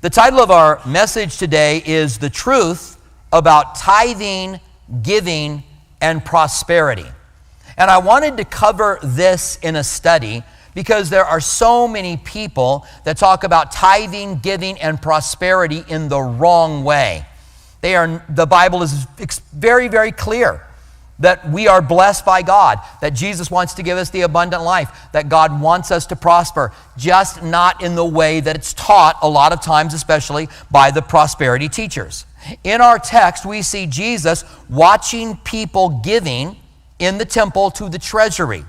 The title of our message today is The Truth About Tithing, Giving, and Prosperity. And I wanted to cover this in a study because there are so many people that talk about tithing, giving, and prosperity in the wrong way. They are, the Bible is very, very clear that we are blessed by God, that Jesus wants to give us the abundant life, that God wants us to prosper, just not in the way that it's taught a lot of times, especially by the prosperity teachers. In our text, we see Jesus watching people giving in the temple to the treasury.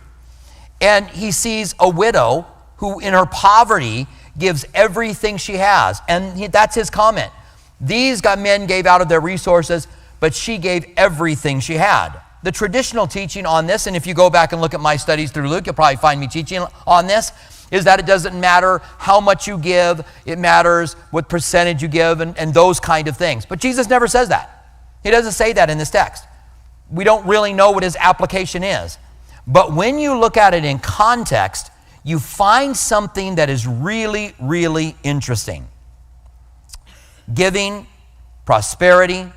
And he sees a widow who, in her poverty, gives everything she has. And that's his comment. These men gave out of their resources, but she gave everything she had. The traditional teaching on this, and if you go back and look at my studies through Luke, you'll probably find me teaching on this, is that it doesn't matter how much you give, it matters what percentage you give, and, and those kind of things. But Jesus never says that. He doesn't say that in this text. We don't really know what his application is. But when you look at it in context, you find something that is really, really interesting. Giving, prosperity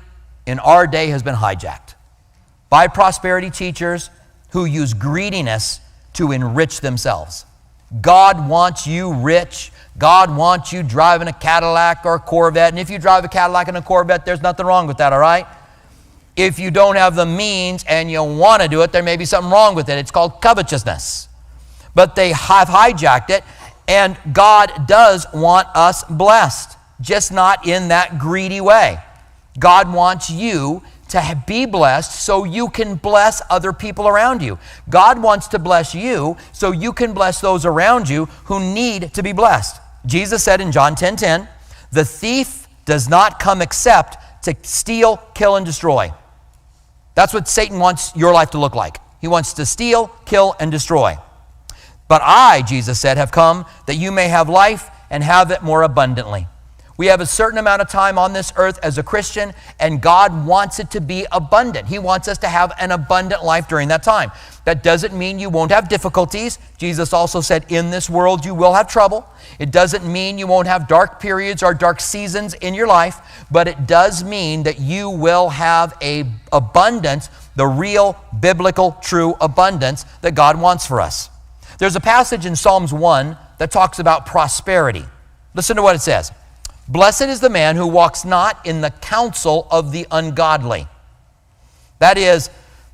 in our day has been hijacked by prosperity teachers who use greediness to enrich themselves. God wants you rich. God wants you driving a Cadillac or a Corvette. And if you drive a Cadillac and a Corvette, there's nothing wrong with that, all right? If you don't have the means and you want to do it, there may be something wrong with it. It's called covetousness. But they have hijacked it, and God does want us blessed, just not in that greedy way. God wants you to be blessed so you can bless other people around you. God wants to bless you so you can bless those around you who need to be blessed. Jesus said in John 10:10, 10, 10, "The thief does not come except to steal, kill and destroy." That's what Satan wants your life to look like. He wants to steal, kill and destroy. But I, Jesus said, have come that you may have life and have it more abundantly. We have a certain amount of time on this earth as a Christian, and God wants it to be abundant. He wants us to have an abundant life during that time. That doesn't mean you won't have difficulties. Jesus also said, In this world you will have trouble. It doesn't mean you won't have dark periods or dark seasons in your life, but it does mean that you will have a abundance, the real biblical true abundance that God wants for us. There's a passage in Psalms 1 that talks about prosperity. Listen to what it says. Blessed is the man who walks not in the counsel of the ungodly. That is,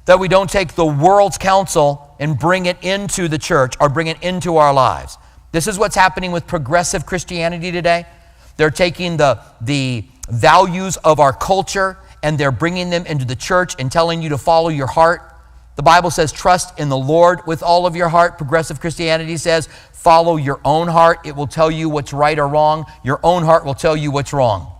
that we don't take the world's counsel and bring it into the church or bring it into our lives. This is what's happening with progressive Christianity today. They're taking the, the values of our culture and they're bringing them into the church and telling you to follow your heart. The Bible says, trust in the Lord with all of your heart. Progressive Christianity says, follow your own heart. It will tell you what's right or wrong. Your own heart will tell you what's wrong.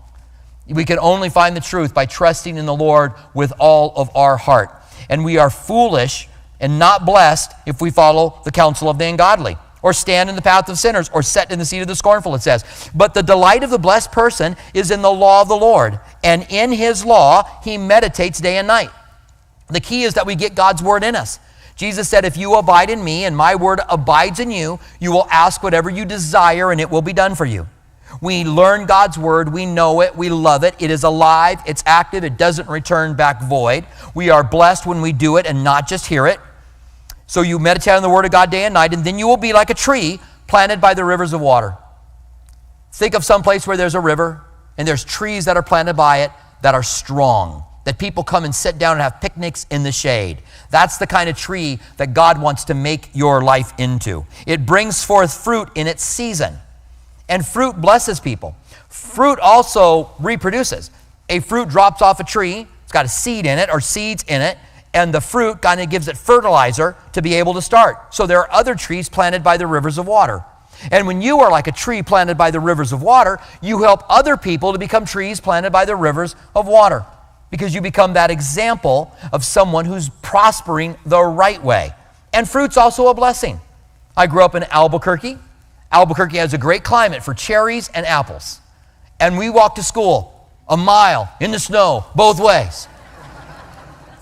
We can only find the truth by trusting in the Lord with all of our heart. And we are foolish and not blessed if we follow the counsel of the ungodly or stand in the path of sinners or set in the seat of the scornful, it says. But the delight of the blessed person is in the law of the Lord, and in his law he meditates day and night. The key is that we get God's word in us. Jesus said, If you abide in me and my word abides in you, you will ask whatever you desire and it will be done for you. We learn God's word, we know it, we love it. It is alive, it's active, it doesn't return back void. We are blessed when we do it and not just hear it. So you meditate on the word of God day and night, and then you will be like a tree planted by the rivers of water. Think of some place where there's a river and there's trees that are planted by it that are strong that people come and sit down and have picnics in the shade. That's the kind of tree that God wants to make your life into. It brings forth fruit in its season, and fruit blesses people. Fruit also reproduces. A fruit drops off a tree, it's got a seed in it or seeds in it, and the fruit kind of gives it fertilizer to be able to start. So there are other trees planted by the rivers of water. And when you are like a tree planted by the rivers of water, you help other people to become trees planted by the rivers of water because you become that example of someone who's prospering the right way. And fruit's also a blessing. I grew up in Albuquerque. Albuquerque has a great climate for cherries and apples. And we walked to school a mile in the snow both ways.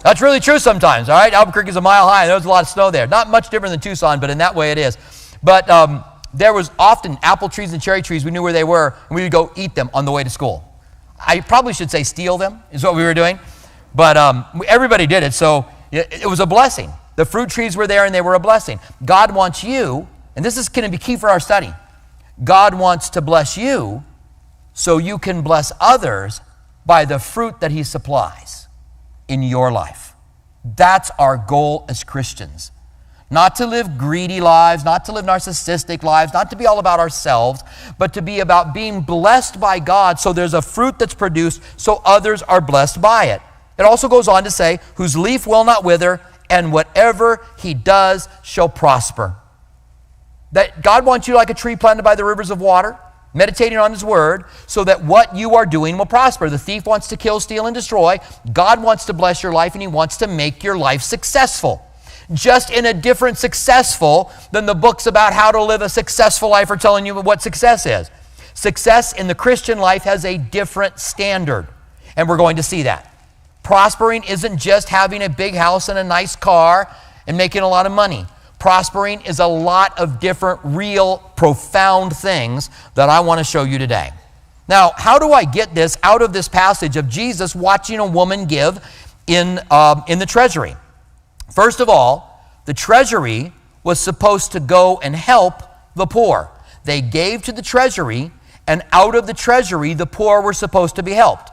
That's really true sometimes, all right? Albuquerque is a mile high. and There's a lot of snow there. Not much different than Tucson, but in that way it is. But um, there was often apple trees and cherry trees. We knew where they were, and we would go eat them on the way to school. I probably should say steal them, is what we were doing. But um, everybody did it, so it, it was a blessing. The fruit trees were there, and they were a blessing. God wants you, and this is going to be key for our study. God wants to bless you so you can bless others by the fruit that He supplies in your life. That's our goal as Christians. Not to live greedy lives, not to live narcissistic lives, not to be all about ourselves, but to be about being blessed by God so there's a fruit that's produced so others are blessed by it. It also goes on to say, whose leaf will not wither, and whatever he does shall prosper. That God wants you like a tree planted by the rivers of water, meditating on his word, so that what you are doing will prosper. The thief wants to kill, steal, and destroy. God wants to bless your life, and he wants to make your life successful just in a different successful than the books about how to live a successful life are telling you what success is. Success in the Christian life has a different standard, and we're going to see that. Prospering isn't just having a big house and a nice car and making a lot of money. Prospering is a lot of different, real, profound things that I want to show you today. Now, how do I get this out of this passage of Jesus watching a woman give in, um, in the treasury? First of all, the treasury was supposed to go and help the poor. They gave to the treasury, and out of the treasury, the poor were supposed to be helped.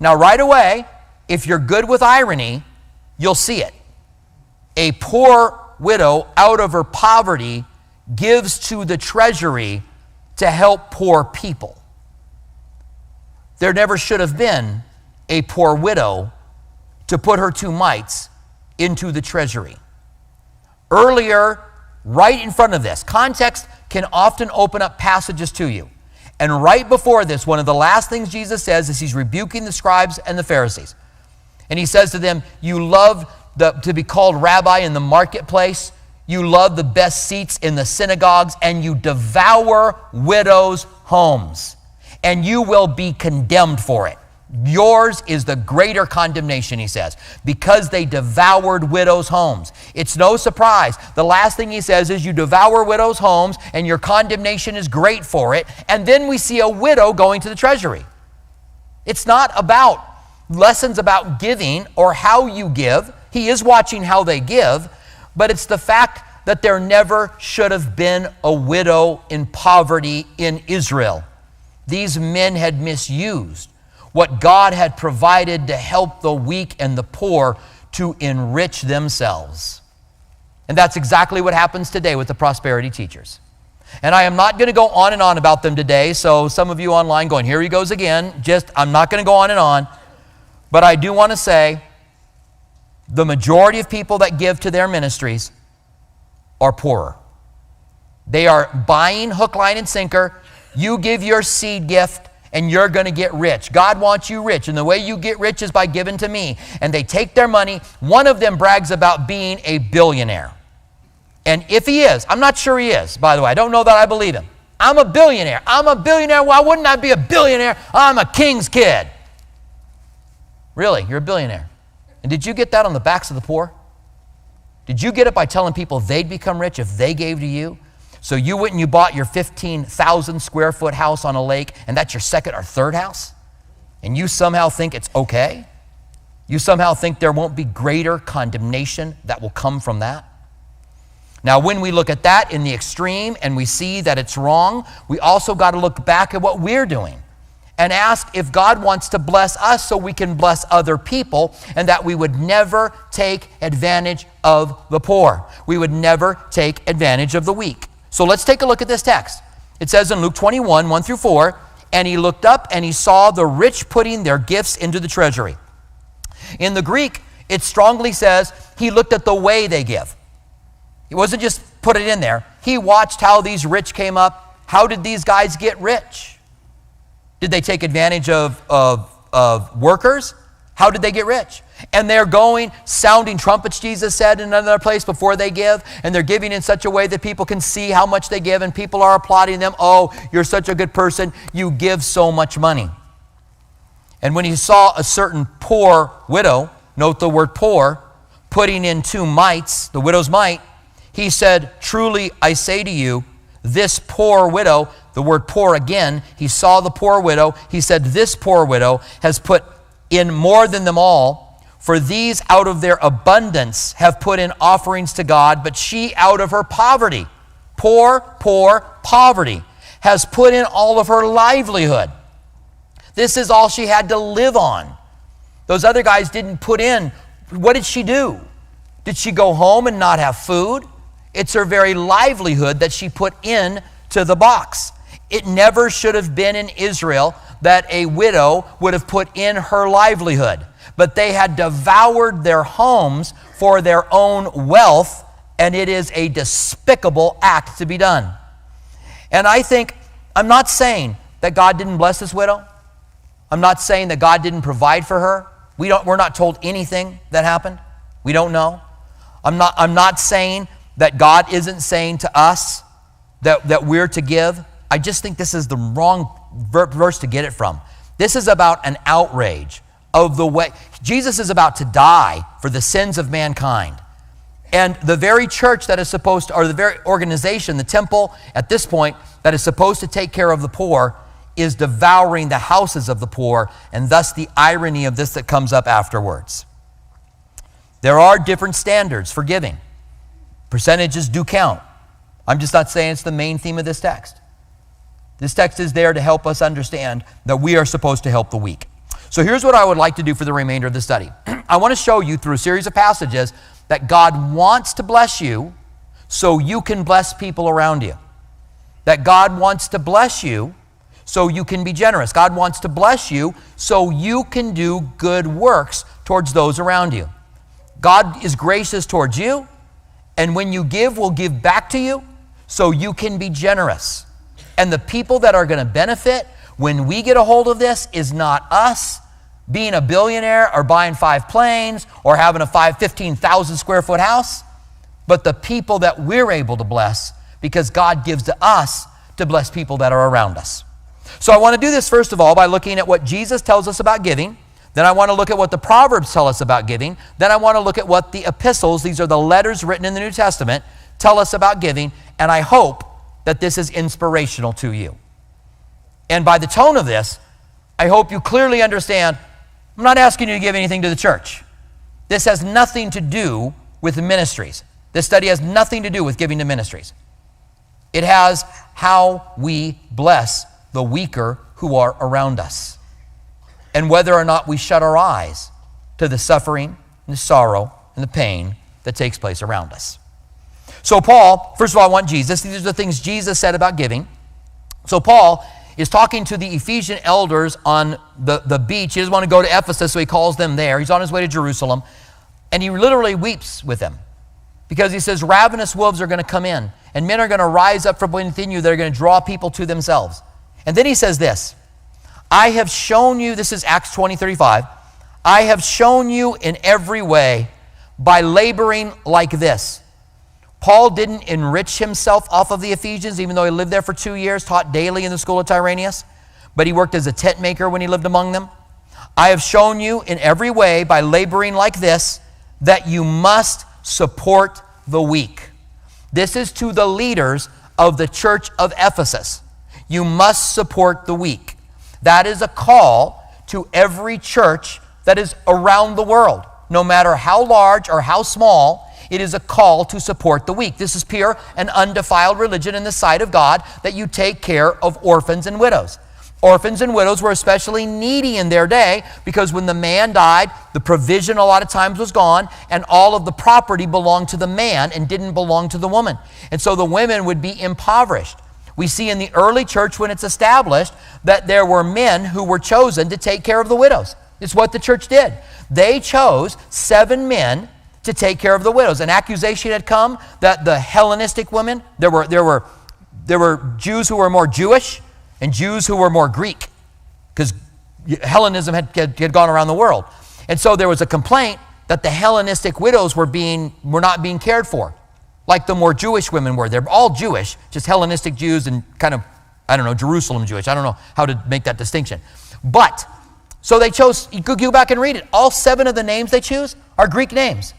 Now, right away, if you're good with irony, you'll see it. A poor widow, out of her poverty, gives to the treasury to help poor people. There never should have been a poor widow to put her two mites into the treasury. Earlier, right in front of this, context can often open up passages to you. And right before this, one of the last things Jesus says is he's rebuking the scribes and the Pharisees. And he says to them, You love the, to be called rabbi in the marketplace, you love the best seats in the synagogues, and you devour widows' homes, and you will be condemned for it. Yours is the greater condemnation, he says, because they devoured widows' homes. It's no surprise. The last thing he says is, You devour widows' homes, and your condemnation is great for it. And then we see a widow going to the treasury. It's not about lessons about giving or how you give. He is watching how they give, but it's the fact that there never should have been a widow in poverty in Israel. These men had misused what God had provided to help the weak and the poor to enrich themselves. And that's exactly what happens today with the prosperity teachers. And I am not going to go on and on about them today. So, some of you online going, here he goes again. Just, I'm not going to go on and on. But I do want to say the majority of people that give to their ministries are poorer. They are buying hook, line, and sinker. You give your seed gift, and you're going to get rich. God wants you rich, and the way you get rich is by giving to me. And they take their money. One of them brags about being a billionaire. And if he is, I'm not sure he is, by the way, I don't know that I believe him. I'm a billionaire. I'm a billionaire. Why wouldn't I be a billionaire? I'm a king's kid. Really, you're a billionaire. And did you get that on the backs of the poor? Did you get it by telling people they'd become rich if they gave to you? So you went and you bought your 15,000 square foot house on a lake, and that's your second or third house? And you somehow think it's okay? You somehow think there won't be greater condemnation that will come from that? Now, when we look at that in the extreme and we see that it's wrong, we also got to look back at what we're doing and ask if God wants to bless us so we can bless other people and that we would never take advantage of the poor. We would never take advantage of the weak. So let's take a look at this text. It says in Luke 21, 1 through 4, and he looked up and he saw the rich putting their gifts into the treasury. In the Greek, it strongly says he looked at the way they give. He wasn't just put it in there. He watched how these rich came up. How did these guys get rich? Did they take advantage of, of, of workers? How did they get rich? And they're going, sounding trumpets, Jesus said in another place before they give. And they're giving in such a way that people can see how much they give, and people are applauding them. Oh, you're such a good person. You give so much money. And when he saw a certain poor widow, note the word poor, putting in two mites, the widow's mite, he said, Truly I say to you, this poor widow, the word poor again, he saw the poor widow. He said, This poor widow has put in more than them all, for these out of their abundance have put in offerings to God, but she out of her poverty, poor, poor, poverty, has put in all of her livelihood. This is all she had to live on. Those other guys didn't put in. What did she do? Did she go home and not have food? It's her very livelihood that she put in to the box. It never should have been in Israel that a widow would have put in her livelihood, but they had devoured their homes for their own wealth, and it is a despicable act to be done. And I think, I'm not saying that God didn't bless this widow. I'm not saying that God didn't provide for her. We don't, we're not told anything that happened. We don't know. I'm not, I'm not saying that God isn't saying to us that, that we're to give. I just think this is the wrong verse to get it from. This is about an outrage of the way Jesus is about to die for the sins of mankind. And the very church that is supposed to, or the very organization, the temple at this point, that is supposed to take care of the poor, is devouring the houses of the poor, and thus the irony of this that comes up afterwards. There are different standards for giving. Percentages do count. I'm just not saying it's the main theme of this text. This text is there to help us understand that we are supposed to help the weak. So here's what I would like to do for the remainder of the study. I want to show you through a series of passages that God wants to bless you so you can bless people around you. That God wants to bless you so you can be generous. God wants to bless you so you can do good works towards those around you. God is gracious towards you, and when you give, will give back to you so you can be generous. And the people that are going to benefit when we get a hold of this is not us being a billionaire or buying five planes or having a five, 15,000 square foot house, but the people that we're able to bless because God gives to us to bless people that are around us. So I want to do this first of all by looking at what Jesus tells us about giving. Then I want to look at what the Proverbs tell us about giving. Then I want to look at what the epistles, these are the letters written in the New Testament, tell us about giving. And I hope that this is inspirational to you. And by the tone of this, I hope you clearly understand I'm not asking you to give anything to the church. This has nothing to do with ministries. This study has nothing to do with giving to ministries. It has how we bless the weaker who are around us and whether or not we shut our eyes to the suffering and the sorrow and the pain that takes place around us. So, Paul, first of all, I want Jesus. These are the things Jesus said about giving. So, Paul is talking to the Ephesian elders on the, the beach. He doesn't want to go to Ephesus, so he calls them there. He's on his way to Jerusalem, and he literally weeps with them because he says, Ravenous wolves are going to come in, and men are going to rise up from within you that are going to draw people to themselves. And then he says this I have shown you, this is Acts 20 35, I have shown you in every way by laboring like this. Paul didn't enrich himself off of the Ephesians, even though he lived there for two years, taught daily in the school of Tyrannus, but he worked as a tent maker when he lived among them. I have shown you in every way by laboring like this that you must support the weak. This is to the leaders of the church of Ephesus. You must support the weak. That is a call to every church that is around the world. No matter how large or how small, it is a call to support the weak. This is pure and undefiled religion in the sight of God that you take care of orphans and widows. Orphans and widows were especially needy in their day because when the man died, the provision a lot of times was gone, and all of the property belonged to the man and didn't belong to the woman. And so the women would be impoverished. We see in the early church when it's established that there were men who were chosen to take care of the widows. It's what the church did. They chose seven men to take care of the widows. An accusation had come that the Hellenistic women, there were, there were, there were Jews who were more Jewish and Jews who were more Greek, because Hellenism had, had, had gone around the world. And so there was a complaint that the Hellenistic widows were, being, were not being cared for like the more Jewish women were. They're all Jewish, just Hellenistic Jews and kind of, I don't know, Jerusalem Jewish. I don't know how to make that distinction. But, so they chose, you could go back and read it. All seven of the names they choose are Greek names.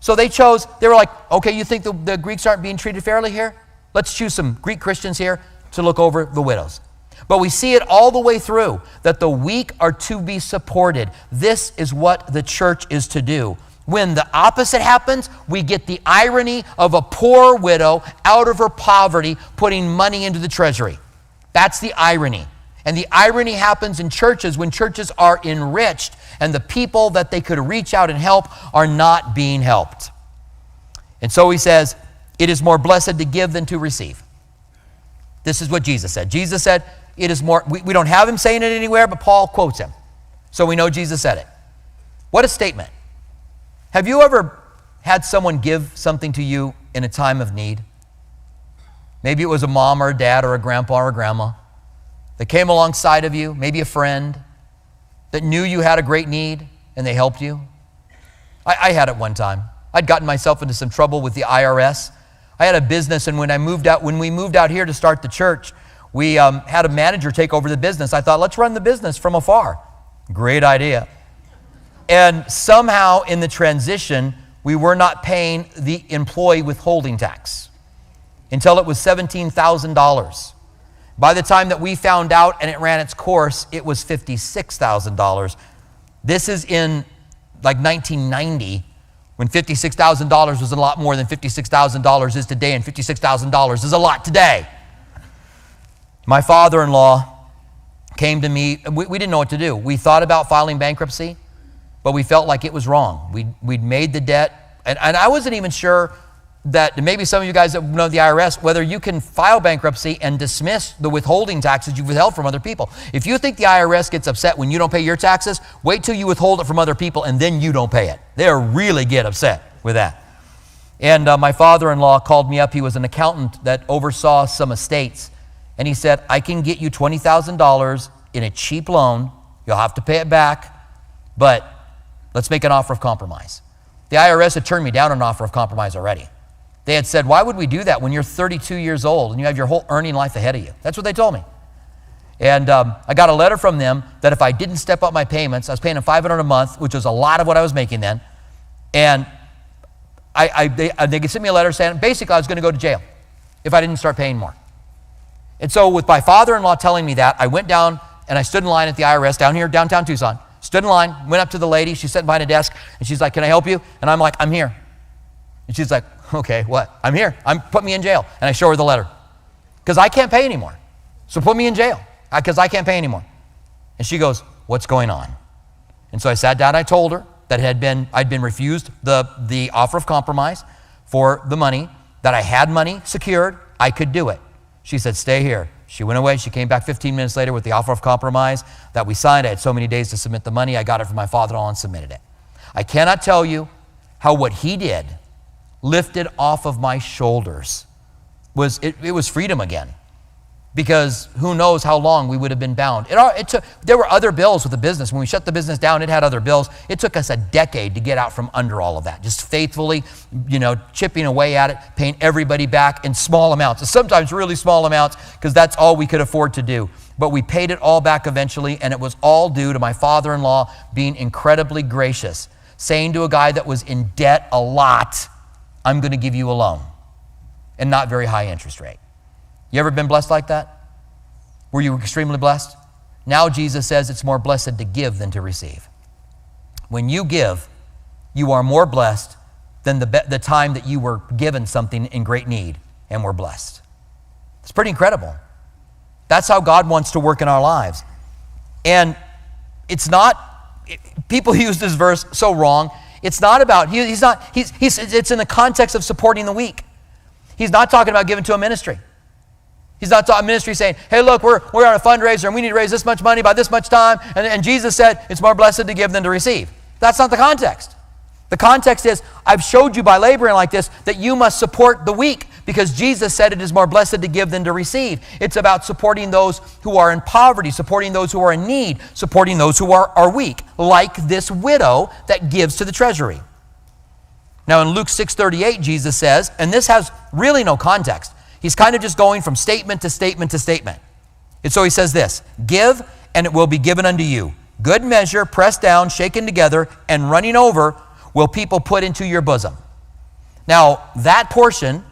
So they chose, they were like, okay, you think the, the Greeks aren't being treated fairly here? let's choose some Greek Christians here to look over the widows. But we see it all the way through that the weak are to be supported. This is what the church is to do. When the opposite happens, we get the irony of a poor widow out of her poverty putting money into the treasury. That's the irony. And the irony happens in churches when churches are enriched and the people that they could reach out and help are not being helped. And so he says, It is more blessed to give than to receive. This is what Jesus said. Jesus said, It is more, we, we don't have him saying it anywhere, but Paul quotes him. So we know Jesus said it. What a statement. Have you ever had someone give something to you in a time of need? Maybe it was a mom or a dad or a grandpa or a grandma that came alongside of you, maybe a friend that knew you had a great need and they helped you. I, I had it one time. I'd gotten myself into some trouble with the IRS. I had a business, and when I moved out, when we moved out here to start the church, we um, had a manager take over the business. I thought, let's run the business from afar. Great idea. And somehow in the transition, we were not paying the employee withholding tax until it was $17,000. By the time that we found out and it ran its course, it was $56,000. This is in like 1990 when $56,000 was a lot more than $56,000 is today, and $56,000 is a lot today. My father in law came to me. We, we, didn't know what to do. We thought about filing bankruptcy, but we felt like it was wrong. We'd, we'd made the debt, and, and I wasn't even sure that maybe some of you guys that know the IRS, whether you can file bankruptcy and dismiss the withholding taxes you've withheld from other people. If you think the IRS gets upset when you don't pay your taxes, wait till you withhold it from other people and then you don't pay it. They really get upset with that. And uh, my father in law called me up. He was an accountant that oversaw some estates. And he said, I can get you $20,000 in a cheap loan. You'll have to pay it back, but let's make an offer of compromise. The IRS had turned me down an offer of compromise already. They had said, Why would we do that when you're 32 years old and you have your whole earning life ahead of you? That's what they told me. And um, I got a letter from them that if I didn't step up my payments, I was paying them 500 a month, which was a lot of what I was making then. And I, I, they, uh, they sent me a letter saying basically I was going to go to jail if I didn't start paying more. And so, with my father in law telling me that, I went down and I stood in line at the IRS down here, downtown Tucson. Stood in line, went up to the lady. She's sitting behind a desk, and she's like, Can I help you? And I'm like, I'm here. And she's like, Okay, what? I'm here. I'm put me in jail. And I show her the letter. Because I can't pay anymore. So put me in jail. Because I, I can't pay anymore. And she goes, What's going on? And so I sat down, I told her that had been I'd been refused the, the offer of compromise for the money, that I had money secured, I could do it. She said, Stay here. She went away. She came back 15 minutes later with the offer of compromise that we signed. I had so many days to submit the money. I got it from my father in law and submitted it. I cannot tell you how what he did lifted off of my shoulders was it, it was freedom again because who knows how long we would have been bound. It, it took, there were other bills with the business. When we shut the business down, it had other bills. It took us a decade to get out from under all of that, just faithfully, you know, chipping away at it, paying everybody back in small amounts, sometimes really small amounts, because that's all we could afford to do. But we paid it all back eventually, and it was all due to my father in law being incredibly gracious, saying to a guy that was in debt a lot, I'm going to give you a loan and not very high interest rate. You ever been blessed like that? Were you extremely blessed? Now Jesus says it's more blessed to give than to receive. When you give, you are more blessed than the, the time that you were given something in great need and were blessed. It's pretty incredible. That's how God wants to work in our lives. And it's not, people use this verse so wrong. It's not about, he, he's not, he's, he's, it's in the context of supporting the weak. He's not talking about giving to a ministry. He's not talking ministry saying, hey, look, we're, we're on a fundraiser and we need to raise this much money by this much time. And, and Jesus said, it's more blessed to give than to receive. That's not the context. The context is, I've showed you by laboring like this that you must support the weak because Jesus said it is more blessed to give than to receive. It's about supporting those who are in poverty, supporting those who are in need, supporting those who are, are weak, like this widow that gives to the treasury. Now in Luke 6:38 Jesus says, and this has really no context. He's kind of just going from statement to statement to statement. And so he says this, "Give and it will be given unto you. Good measure, pressed down, shaken together, and running over will people put into your bosom." Now, that portion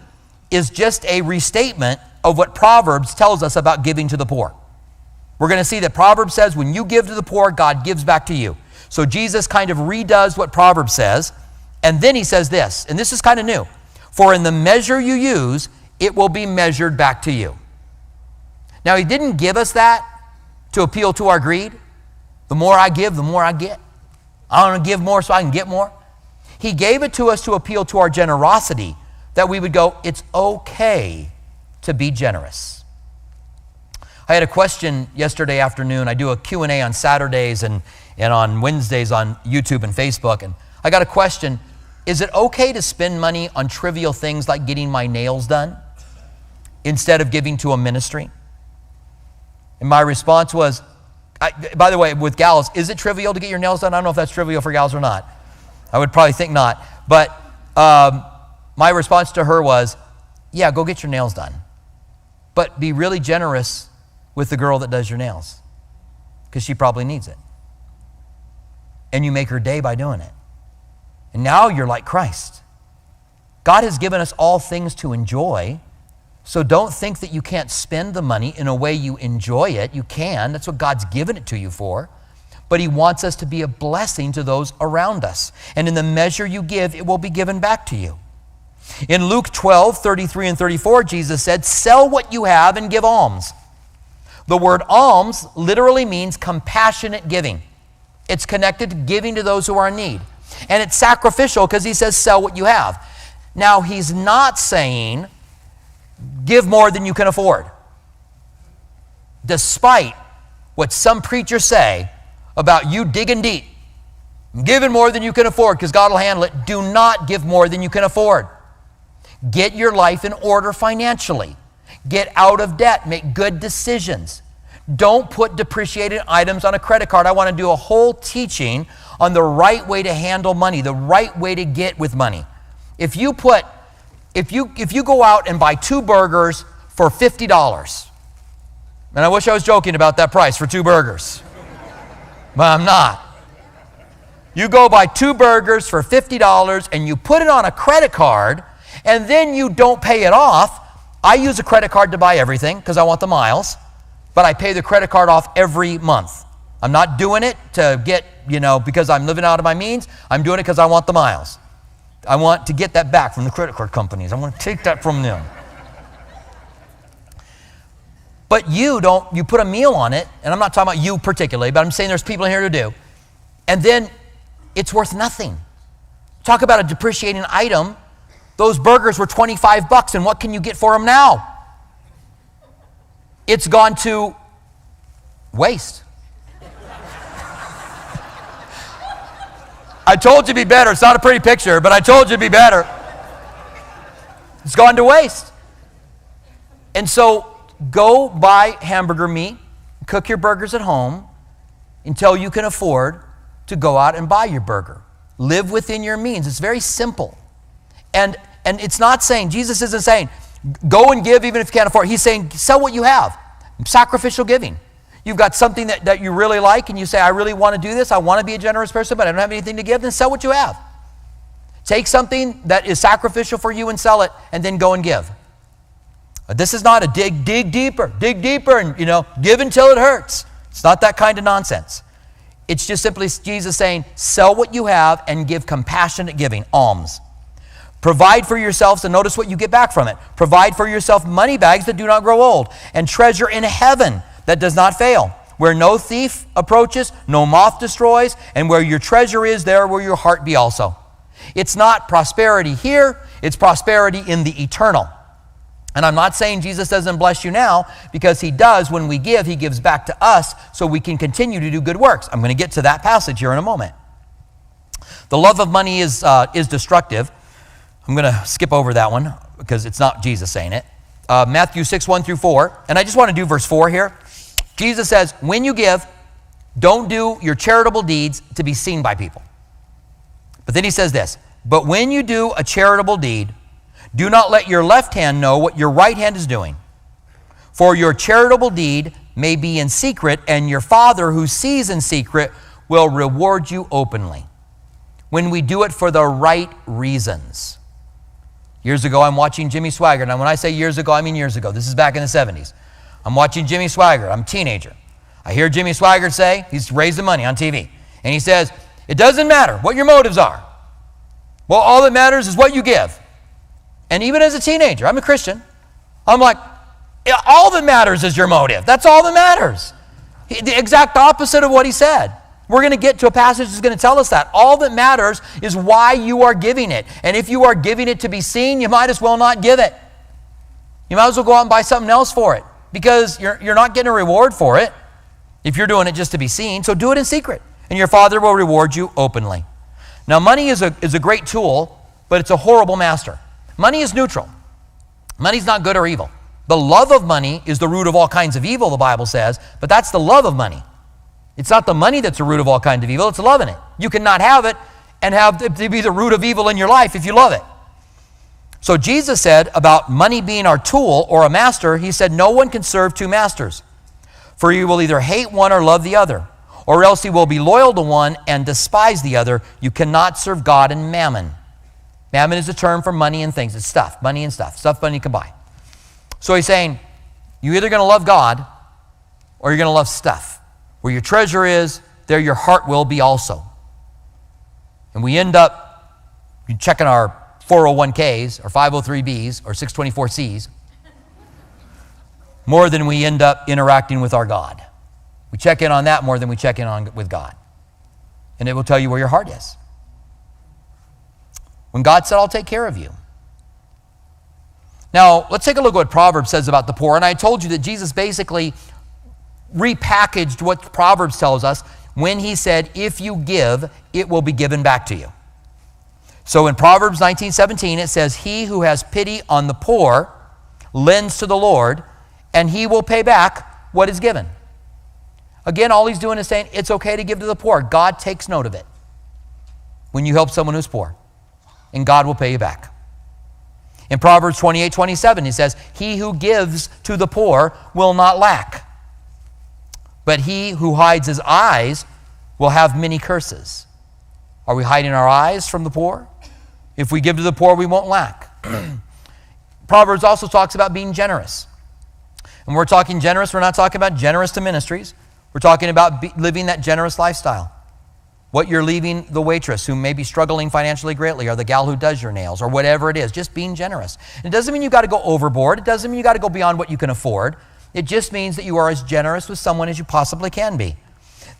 is just a restatement of what Proverbs tells us about giving to the poor. We're going to see that Proverbs says when you give to the poor, God gives back to you. So Jesus kind of redoes what Proverbs says, and then he says this, and this is kind of new For in the measure you use, it will be measured back to you. Now, he didn't give us that to appeal to our greed. The more I give, the more I get. I want to give more so I can get more. He gave it to us to appeal to our generosity, that we would go, it's okay to be generous. I had a question yesterday afternoon. I do a Q&A on Saturdays and, and on Wednesdays on YouTube and Facebook. And I got a question. Is it okay to spend money on trivial things like getting my nails done instead of giving to a ministry? And my response was, I, by the way, with gals, is it trivial to get your nails done? I don't know if that's trivial for gals or not. I would probably think not. But um, my response to her was, yeah, go get your nails done. But be really generous with the girl that does your nails because she probably needs it. And you make her day by doing it. And now you're like Christ. God has given us all things to enjoy. So don't think that you can't spend the money in a way you enjoy it. You can. That's what God's given it to you for. But He wants us to be a blessing to those around us. And in the measure you give, it will be given back to you. In Luke 12, 33 and 34, Jesus said, Sell what you have and give alms. The word alms literally means compassionate giving. It's connected to giving to those who are in need. And it's sacrificial because he says, Sell what you have. Now, he's not saying give more than you can afford. Despite what some preachers say about you digging deep, giving more than you can afford because God will handle it, do not give more than you can afford. Get your life in order financially. Get out of debt. Make good decisions. Don't put depreciated items on a credit card. I want to do a whole teaching on the right way to handle money, the right way to get with money. If you put if you, if you go out and buy two burgers for $50, and I wish I was joking about that price for two burgers, but I'm not. You go buy two burgers for $50 and you put it on a credit card and then you don't pay it off. I use a credit card to buy everything because I want the miles, but I pay the credit card off every month. I'm not doing it to get, you know, because I'm living out of my means. I'm doing it because I want the miles. I want to get that back from the credit card companies. I want to take that from them. But you don't, you put a meal on it, and I'm not talking about you particularly, but I'm saying there's people here to do, and then it's worth nothing. Talk about a depreciating item. Those burgers were 25 bucks, and what can you get for them now? It's gone to waste. I told you to be better. It's not a pretty picture, but I told you to be better. It's gone to waste. And so go buy hamburger meat, cook your burgers at home until you can afford to go out and buy your burger. Live within your means. It's very simple. And and it's not saying Jesus isn't saying go and give even if you can't afford. He's saying sell what you have. Sacrificial giving. You've got something that, that you really like and you say, I really want to do this. I want to be a generous person, but I don't have anything to give. Then sell what you have. Take something that is sacrificial for you and sell it, and then go and give. This is not a dig, dig deeper, dig deeper, and you know, give until it hurts. It's not that kind of nonsense. It's just simply Jesus saying, sell what you have and give compassionate giving, alms. Provide for yourselves, and notice what you get back from it. Provide for yourself money bags that do not grow old, and treasure in heaven that does not fail, where no thief approaches, no moth destroys, and where your treasure is, there will your heart be also. It's not prosperity here, it's prosperity in the eternal. And I'm not saying Jesus doesn't bless you now, because he does when we give, he gives back to us so we can continue to do good works. I'm going to get to that passage here in a moment. The love of money is, uh, is destructive. I'm going to skip over that one because it's not Jesus saying it. Uh, Matthew 6, 1 through 4. And I just want to do verse 4 here. Jesus says, when you give, don't do your charitable deeds to be seen by people. But then he says this But when you do a charitable deed, do not let your left hand know what your right hand is doing. For your charitable deed may be in secret, and your Father who sees in secret will reward you openly. When we do it for the right reasons. Years ago, I'm watching Jimmy Swaggart. And when I say years ago, I mean years ago. This is back in the 70s. I'm watching Jimmy Swaggart. I'm a teenager. I hear Jimmy Swaggart say, he's raising money on TV. And he says, It doesn't matter what your motives are. Well, all that matters is what you give. And even as a teenager, I'm a Christian. I'm like, all that matters is your motive. That's all that matters. The exact opposite of what he said. We're going to get to a passage that's going to tell us that. All that matters is why you are giving it. And if you are giving it to be seen, you might as well not give it. You might as well go out and buy something else for it because you're, you're not getting a reward for it if you're doing it just to be seen. So do it in secret, and your Father will reward you openly. Now, money is a, is a great tool, but it's a horrible master. Money is neutral, money's not good or evil. The love of money is the root of all kinds of evil, the Bible says, but that's the love of money. It's not the money that's the root of all kinds of evil, it's loving it. You cannot have it and have it be the root of evil in your life if you love it. So Jesus said about money being our tool or a master, he said, No one can serve two masters. For you will either hate one or love the other, or else he will be loyal to one and despise the other. You cannot serve God and mammon. Mammon is a term for money and things. It's stuff, money and stuff, stuff money can buy. So he's saying, you're either going to love God or you're going to love stuff. Where your treasure is, there your heart will be also. And we end up checking our 401ks or 503bs or 624cs more than we end up interacting with our God. We check in on that more than we check in on with God. And it will tell you where your heart is. When God said, I'll take care of you. Now, let's take a look at what Proverbs says about the poor. And I told you that Jesus basically repackaged what Proverbs tells us when he said, If you give, it will be given back to you. So in Proverbs 19 17, it says, He who has pity on the poor lends to the Lord, and he will pay back what is given. Again, all he's doing is saying it's okay to give to the poor. God takes note of it when you help someone who's poor, and God will pay you back. In Proverbs 28 27, he says, He who gives to the poor will not lack. But he who hides his eyes will have many curses. Are we hiding our eyes from the poor? If we give to the poor, we won't lack. Proverbs also talks about being generous. And we're talking generous, we're not talking about generous to ministries. We're talking about living that generous lifestyle. What you're leaving the waitress who may be struggling financially greatly, or the gal who does your nails, or whatever it is, just being generous. It doesn't mean you've got to go overboard, it doesn't mean you've got to go beyond what you can afford. It just means that you are as generous with someone as you possibly can be.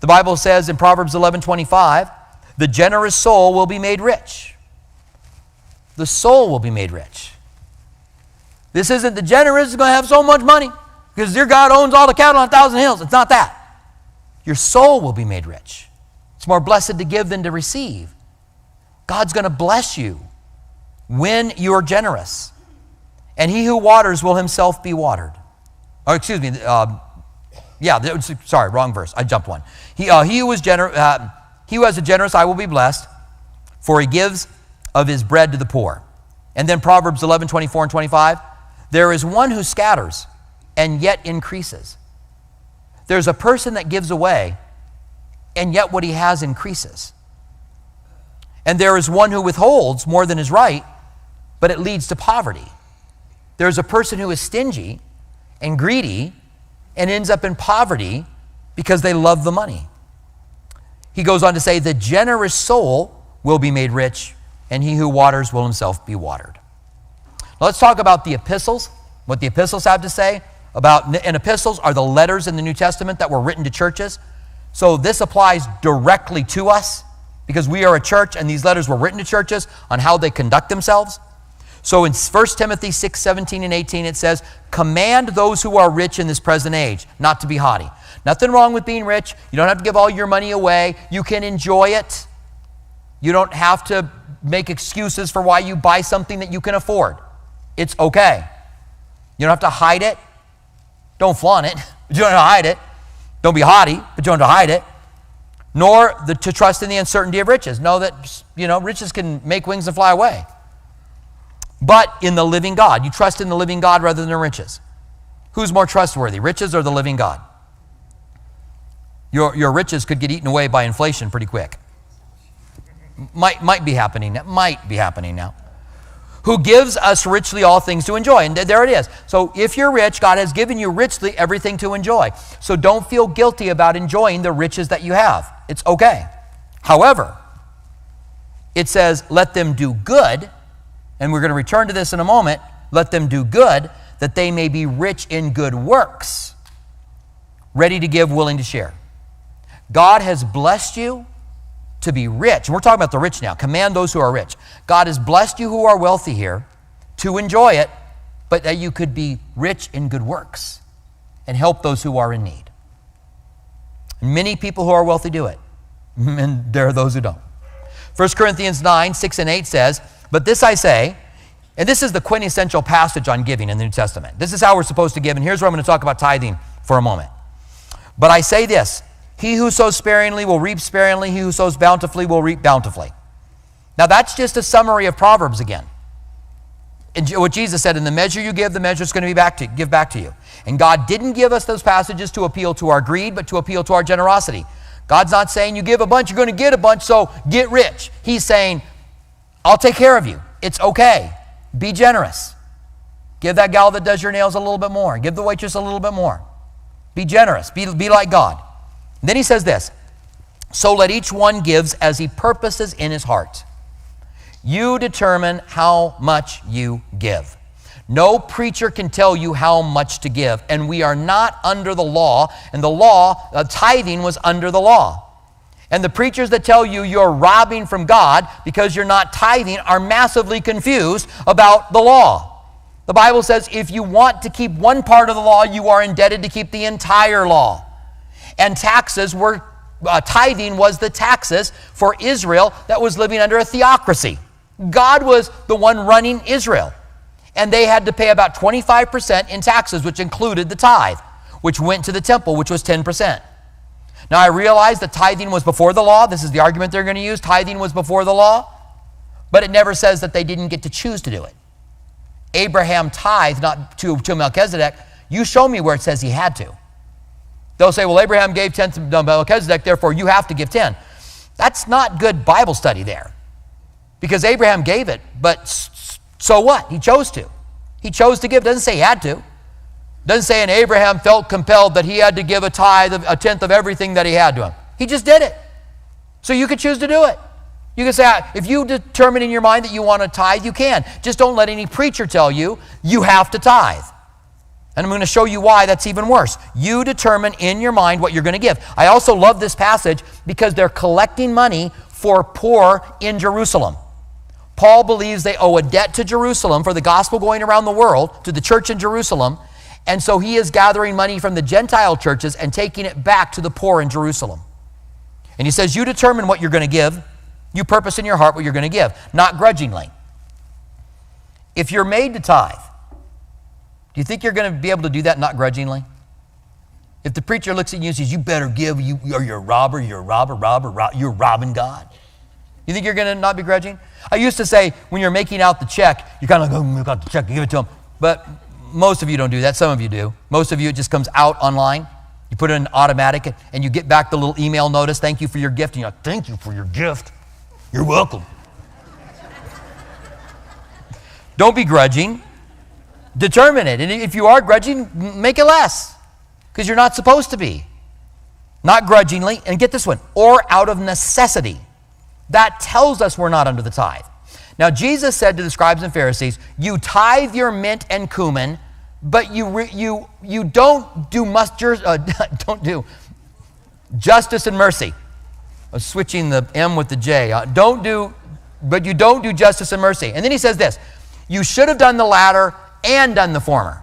The Bible says in Proverbs 11 25, the generous soul will be made rich. The soul will be made rich. This isn't the generous is going to have so much money because your God owns all the cattle on a thousand hills. It's not that. Your soul will be made rich. It's more blessed to give than to receive. God's going to bless you when you are generous. And he who waters will himself be watered. Oh, excuse me. Uh, yeah, sorry, wrong verse. I jumped one. He, uh, he, who is gener- uh, he who has a generous eye will be blessed, for he gives of his bread to the poor. And then Proverbs 11, 24 and 25. There is one who scatters and yet increases. There's a person that gives away, and yet what he has increases. And there is one who withholds more than is right, but it leads to poverty. There's a person who is stingy and greedy and ends up in poverty because they love the money. He goes on to say, The generous soul will be made rich, and he who waters will himself be watered. Let's talk about the epistles, what the epistles have to say about, and epistles are the letters in the New Testament that were written to churches. So this applies directly to us because we are a church and these letters were written to churches on how they conduct themselves. So in 1 Timothy 6 17 and 18, it says, Command those who are rich in this present age not to be haughty. Nothing wrong with being rich. You don't have to give all your money away. You can enjoy it. You don't have to make excuses for why you buy something that you can afford. It's okay. You don't have to hide it. Don't flaunt it, you don't have to hide it. Don't be haughty, but you don't have to hide it. Nor the, to trust in the uncertainty of riches. Know that, you know, riches can make wings and fly away but in the living God. You trust in the living God rather than the riches. Who's more trustworthy, riches or the living God? Your, your riches could get eaten away by inflation pretty quick. Might, might be happening. Might be happening now. who gives us richly all things to enjoy. And there it is. So if you're rich, God has given you richly everything to enjoy. So don't feel guilty about enjoying the riches that you have. It's okay. However, it says, let them do good, and we're going to return to this in a moment. Let them do good, that they may be rich in good works, ready to give, willing to share. God has blessed you to be rich. We're talking about the rich now. Command those who are rich. God has blessed you who are wealthy here to enjoy it, but that you could be rich in good works and help those who are in need. Many people who are wealthy do it, and there are those who don't. 1 Corinthians 9, 6 and 8 says, But this I say, and this is the quintessential passage on giving in the New Testament. This is how we're supposed to give, and here's where I'm going to talk about tithing for a moment. But I say this he who sows sparingly will reap sparingly, he who sows bountifully will reap bountifully. Now, that's just a summary of Proverbs again. And what Jesus said, in the measure you give, the measure is going to be back to give back to you. And God didn't give us those passages to appeal to our greed, but to appeal to our generosity. God's not saying you give a bunch, you're going to get a bunch, so get rich. He's saying, I'll take care of you. It's okay. Be generous. Give that gal that does your nails a little bit more. Give the waitress a little bit more. Be generous. Be, be like God. Then he says this So let each one gives as he purposes in his heart. You determine how much you give. No preacher can tell you how much to give, and we are not under the law, and the law, uh, tithing was under the law. And the preachers that tell you you're robbing from God because you're not tithing are massively confused about the law. The Bible says if you want to keep one part of the law, you are indebted to keep the entire law and taxes were, uh, tithing was the taxes for Israel that was living under a theocracy. God was the one running Israel. And they had to pay about 25% in taxes, which included the tithe, which went to the temple, which was 10%. Now, I realize that tithing was before the law. This is the argument they're going to use. Tithing was before the law, but it never says that they didn't get to choose to do it. Abraham tithed not to, to Melchizedek. You show me where it says he had to. They'll say, well, Abraham gave 10 to Melchizedek, therefore you have to give 10. That's not good Bible study there. Because Abraham gave it, but so what? He chose to. He chose to give. Doesn't say he had to. Doesn't say, and Abraham felt compelled that he had to give a tithe, of, a tenth of everything that he had to him. He just did it. So you could choose to do it. You can say, if you determine in your mind that you want to tithe, you can. Just don't let any preacher tell you you have to tithe. And I'm going to show you why that's even worse. You determine in your mind what you're going to give. I also love this passage because they're collecting money for poor in Jerusalem. Paul believes they owe a debt to Jerusalem for the gospel going around the world, to the church in Jerusalem. And so he is gathering money from the Gentile churches and taking it back to the poor in Jerusalem. And he says, You determine what you're going to give. You purpose in your heart what you're going to give, not grudgingly. If you're made to tithe, do you think you're going to be able to do that not grudgingly? If the preacher looks at you and says, You better give, you, you're a robber, you're a robber, robber, robber you're robbing God. You think you're going to not be grudging? I used to say, when you're making out the check, oh, you kind of go, oh, got the check, give it to him. But most of you don't do that. Some of you do. Most of you, it just comes out online. You put it in automatic and you get back the little email notice, thank you for your gift. And you're like, thank you for your gift. You're welcome. don't be grudging. Determine it. And if you are grudging, make it less because you're not supposed to be. Not grudgingly, and get this one, or out of necessity. That tells us we're not under the tithe. Now, Jesus said to the scribes and Pharisees, You tithe your mint and cumin, but you, re, you, you don't do muster, uh, don't do justice and mercy. I'm switching the M with the J. Uh, don't do, but you don't do justice and mercy. And then he says this You should have done the latter and done the former.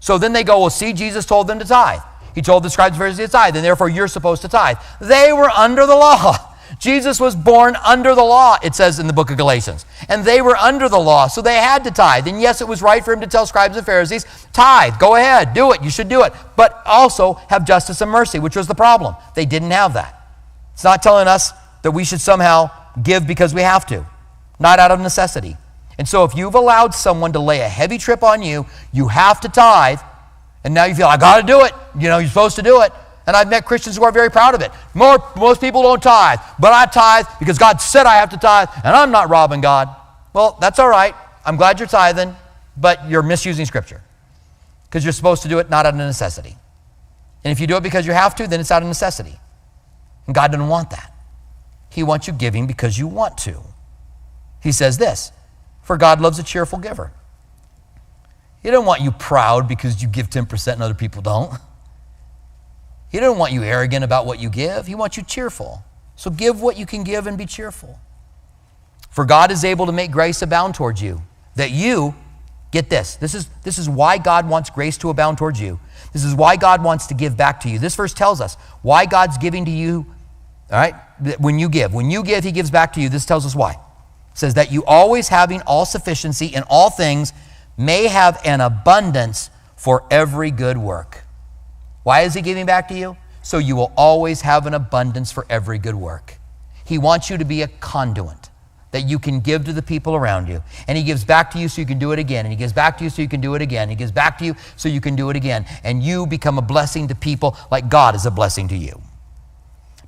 So then they go, well, see, Jesus told them to tithe. He told the scribes and Pharisees to tithe, and therefore you're supposed to tithe. They were under the law. Jesus was born under the law, it says in the book of Galatians. And they were under the law, so they had to tithe. And yes, it was right for him to tell scribes and Pharisees, tithe, go ahead, do it, you should do it. But also have justice and mercy, which was the problem. They didn't have that. It's not telling us that we should somehow give because we have to, not out of necessity. And so if you've allowed someone to lay a heavy trip on you, you have to tithe, and now you feel, I got to do it. You know, you're supposed to do it. And I've met Christians who are very proud of it. More, most people don't tithe, but I tithe because God said I have to tithe, and I'm not robbing God. Well, that's all right. I'm glad you're tithing, but you're misusing Scripture because you're supposed to do it not out of necessity. And if you do it because you have to, then it's out of necessity. And God doesn't want that. He wants you giving because you want to. He says this For God loves a cheerful giver. He doesn't want you proud because you give 10% and other people don't. He doesn't want you arrogant about what you give. He wants you cheerful. So give what you can give and be cheerful. For God is able to make grace abound towards you, that you, get this, this is, this is why God wants grace to abound towards you. This is why God wants to give back to you. This verse tells us why God's giving to you, all right, when you give. When you give, He gives back to you. This tells us why. It says that you always having all sufficiency in all things may have an abundance for every good work. Why is He giving back to you? So you will always have an abundance for every good work. He wants you to be a conduit that you can give to the people around you. And He gives back to you so you can do it again. And He gives back to you so you can do it again. He gives back to you so you can do it again. And you become a blessing to people like God is a blessing to you.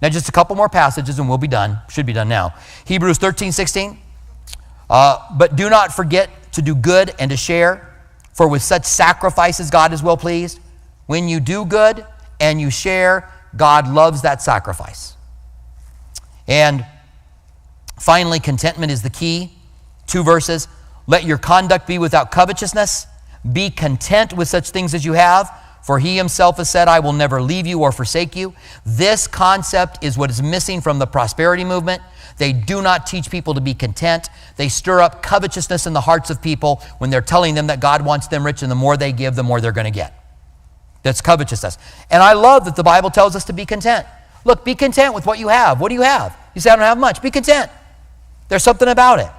Now, just a couple more passages and we'll be done. Should be done now. Hebrews 13, 16. Uh, but do not forget to do good and to share, for with such sacrifices God is well pleased. When you do good and you share, God loves that sacrifice. And finally, contentment is the key. Two verses. Let your conduct be without covetousness. Be content with such things as you have, for he himself has said, I will never leave you or forsake you. This concept is what is missing from the prosperity movement. They do not teach people to be content. They stir up covetousness in the hearts of people when they're telling them that God wants them rich, and the more they give, the more they're going to get. That's covetousness. And I love that the Bible tells us to be content. Look, be content with what you have. What do you have? You say, I don't have much. Be content. There's something about it.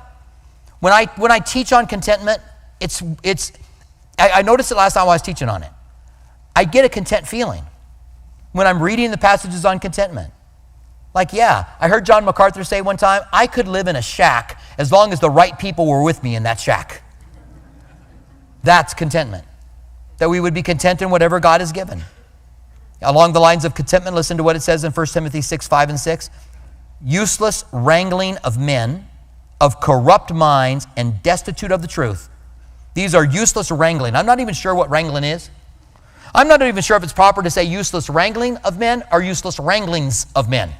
When I, when I teach on contentment, it's, it's I, I noticed it last time I was teaching on it. I get a content feeling when I'm reading the passages on contentment. Like, yeah, I heard John MacArthur say one time, I could live in a shack as long as the right people were with me in that shack. That's contentment that we would be content in whatever God has given. Along the lines of contentment, listen to what it says in 1 Timothy 6 5 and 6. Useless wrangling of men, of corrupt minds, and destitute of the truth. These are useless wrangling. I'm not even sure what wrangling is. I'm not even sure if it's proper to say useless wrangling of men or useless wranglings of men.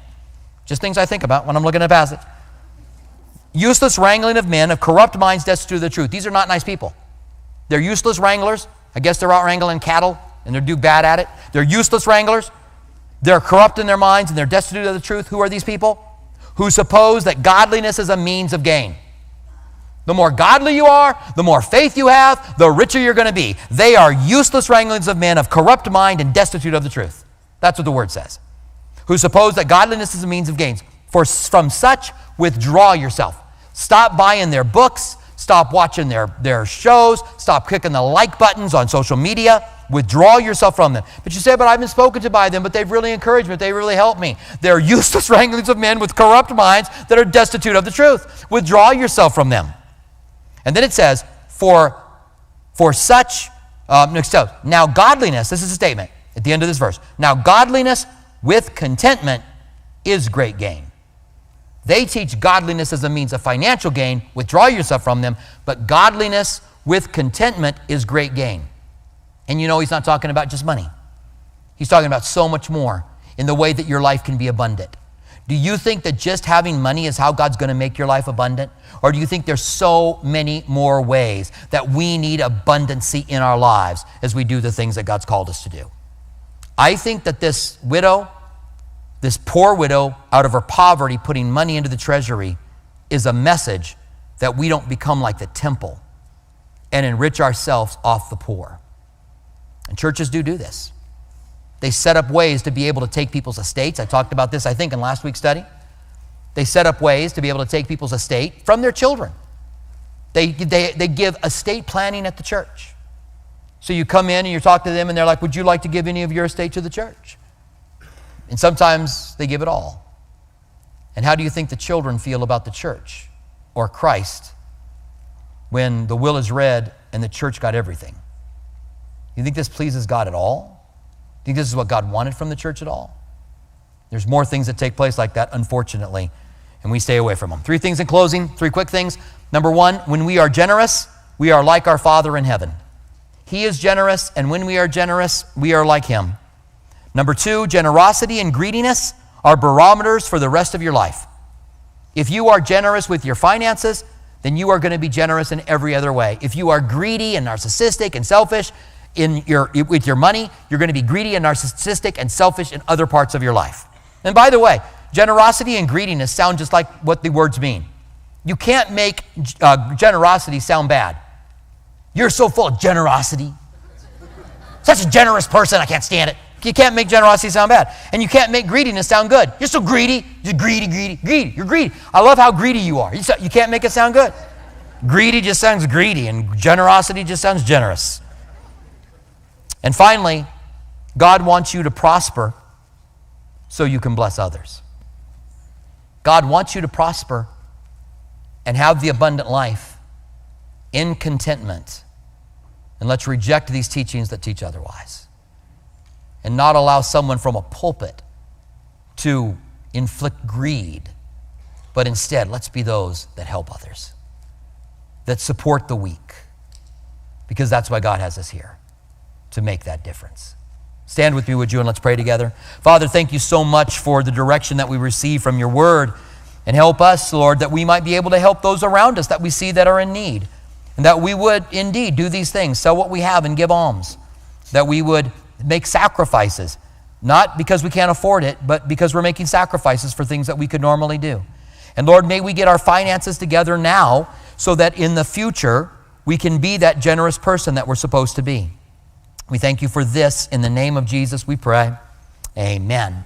Just things I think about when I'm looking at a passage. Useless wrangling of men, of corrupt minds, destitute of the truth. These are not nice people. They're useless wranglers. I guess they're out wrangling cattle and they're do bad at it. They're useless wranglers. They're corrupt in their minds and they're destitute of the truth. Who are these people? Who suppose that godliness is a means of gain. The more godly you are, the more faith you have, the richer you're going to be. They are useless wranglings of men of corrupt mind and destitute of the truth. That's what the word says. Who suppose that godliness is a means of gains. For from such, withdraw yourself. Stop buying their books. Stop watching their, their shows. Stop clicking the like buttons on social media. Withdraw yourself from them. But you say, but I've been spoken to by them, but they've really encouraged me, they really helped me. They're useless wranglings of men with corrupt minds that are destitute of the truth. Withdraw yourself from them. And then it says, for, for such, um, now godliness, this is a statement at the end of this verse. Now godliness with contentment is great gain. They teach godliness as a means of financial gain. Withdraw yourself from them. But godliness with contentment is great gain. And you know, he's not talking about just money, he's talking about so much more in the way that your life can be abundant. Do you think that just having money is how God's going to make your life abundant? Or do you think there's so many more ways that we need abundancy in our lives as we do the things that God's called us to do? I think that this widow this poor widow, out of her poverty, putting money into the treasury, is a message that we don't become like the temple and enrich ourselves off the poor. And churches do do this. They set up ways to be able to take people's estates. I talked about this, I think, in last week's study. They set up ways to be able to take people's estate from their children. They, they, they give estate planning at the church. So you come in and you talk to them, and they're like, Would you like to give any of your estate to the church? And sometimes they give it all. And how do you think the children feel about the church or Christ when the will is read and the church got everything? You think this pleases God at all? Do you think this is what God wanted from the church at all? There's more things that take place like that, unfortunately. and we stay away from them. Three things in closing, three quick things. Number one, when we are generous, we are like our Father in heaven. He is generous, and when we are generous, we are like Him. Number two, generosity and greediness are barometers for the rest of your life. If you are generous with your finances, then you are going to be generous in every other way. If you are greedy and narcissistic and selfish in your, with your money, you're going to be greedy and narcissistic and selfish in other parts of your life. And by the way, generosity and greediness sound just like what the words mean. You can't make uh, generosity sound bad. You're so full of generosity. Such a generous person, I can't stand it. You can't make generosity sound bad. And you can't make greediness sound good. You're so greedy. You're greedy, greedy, greedy. You're greedy. I love how greedy you are. You, you can't make it sound good. Greedy just sounds greedy, and generosity just sounds generous. And finally, God wants you to prosper so you can bless others. God wants you to prosper and have the abundant life in contentment. And let's reject these teachings that teach otherwise and not allow someone from a pulpit to inflict greed, but instead, let's be those that help others, that support the weak, because that's why God has us here, to make that difference. Stand with me, would you, and let's pray together. Father, thank you so much for the direction that we receive from your word. And help us, Lord, that we might be able to help those around us that we see that are in need. And that we would indeed do these things, sell what we have and give alms. That we would make sacrifices, not because we can't afford it, but because we're making sacrifices for things that we could normally do. And Lord, may we get our finances together now so that in the future we can be that generous person that we're supposed to be. We thank you for this. In the name of Jesus, we pray. Amen.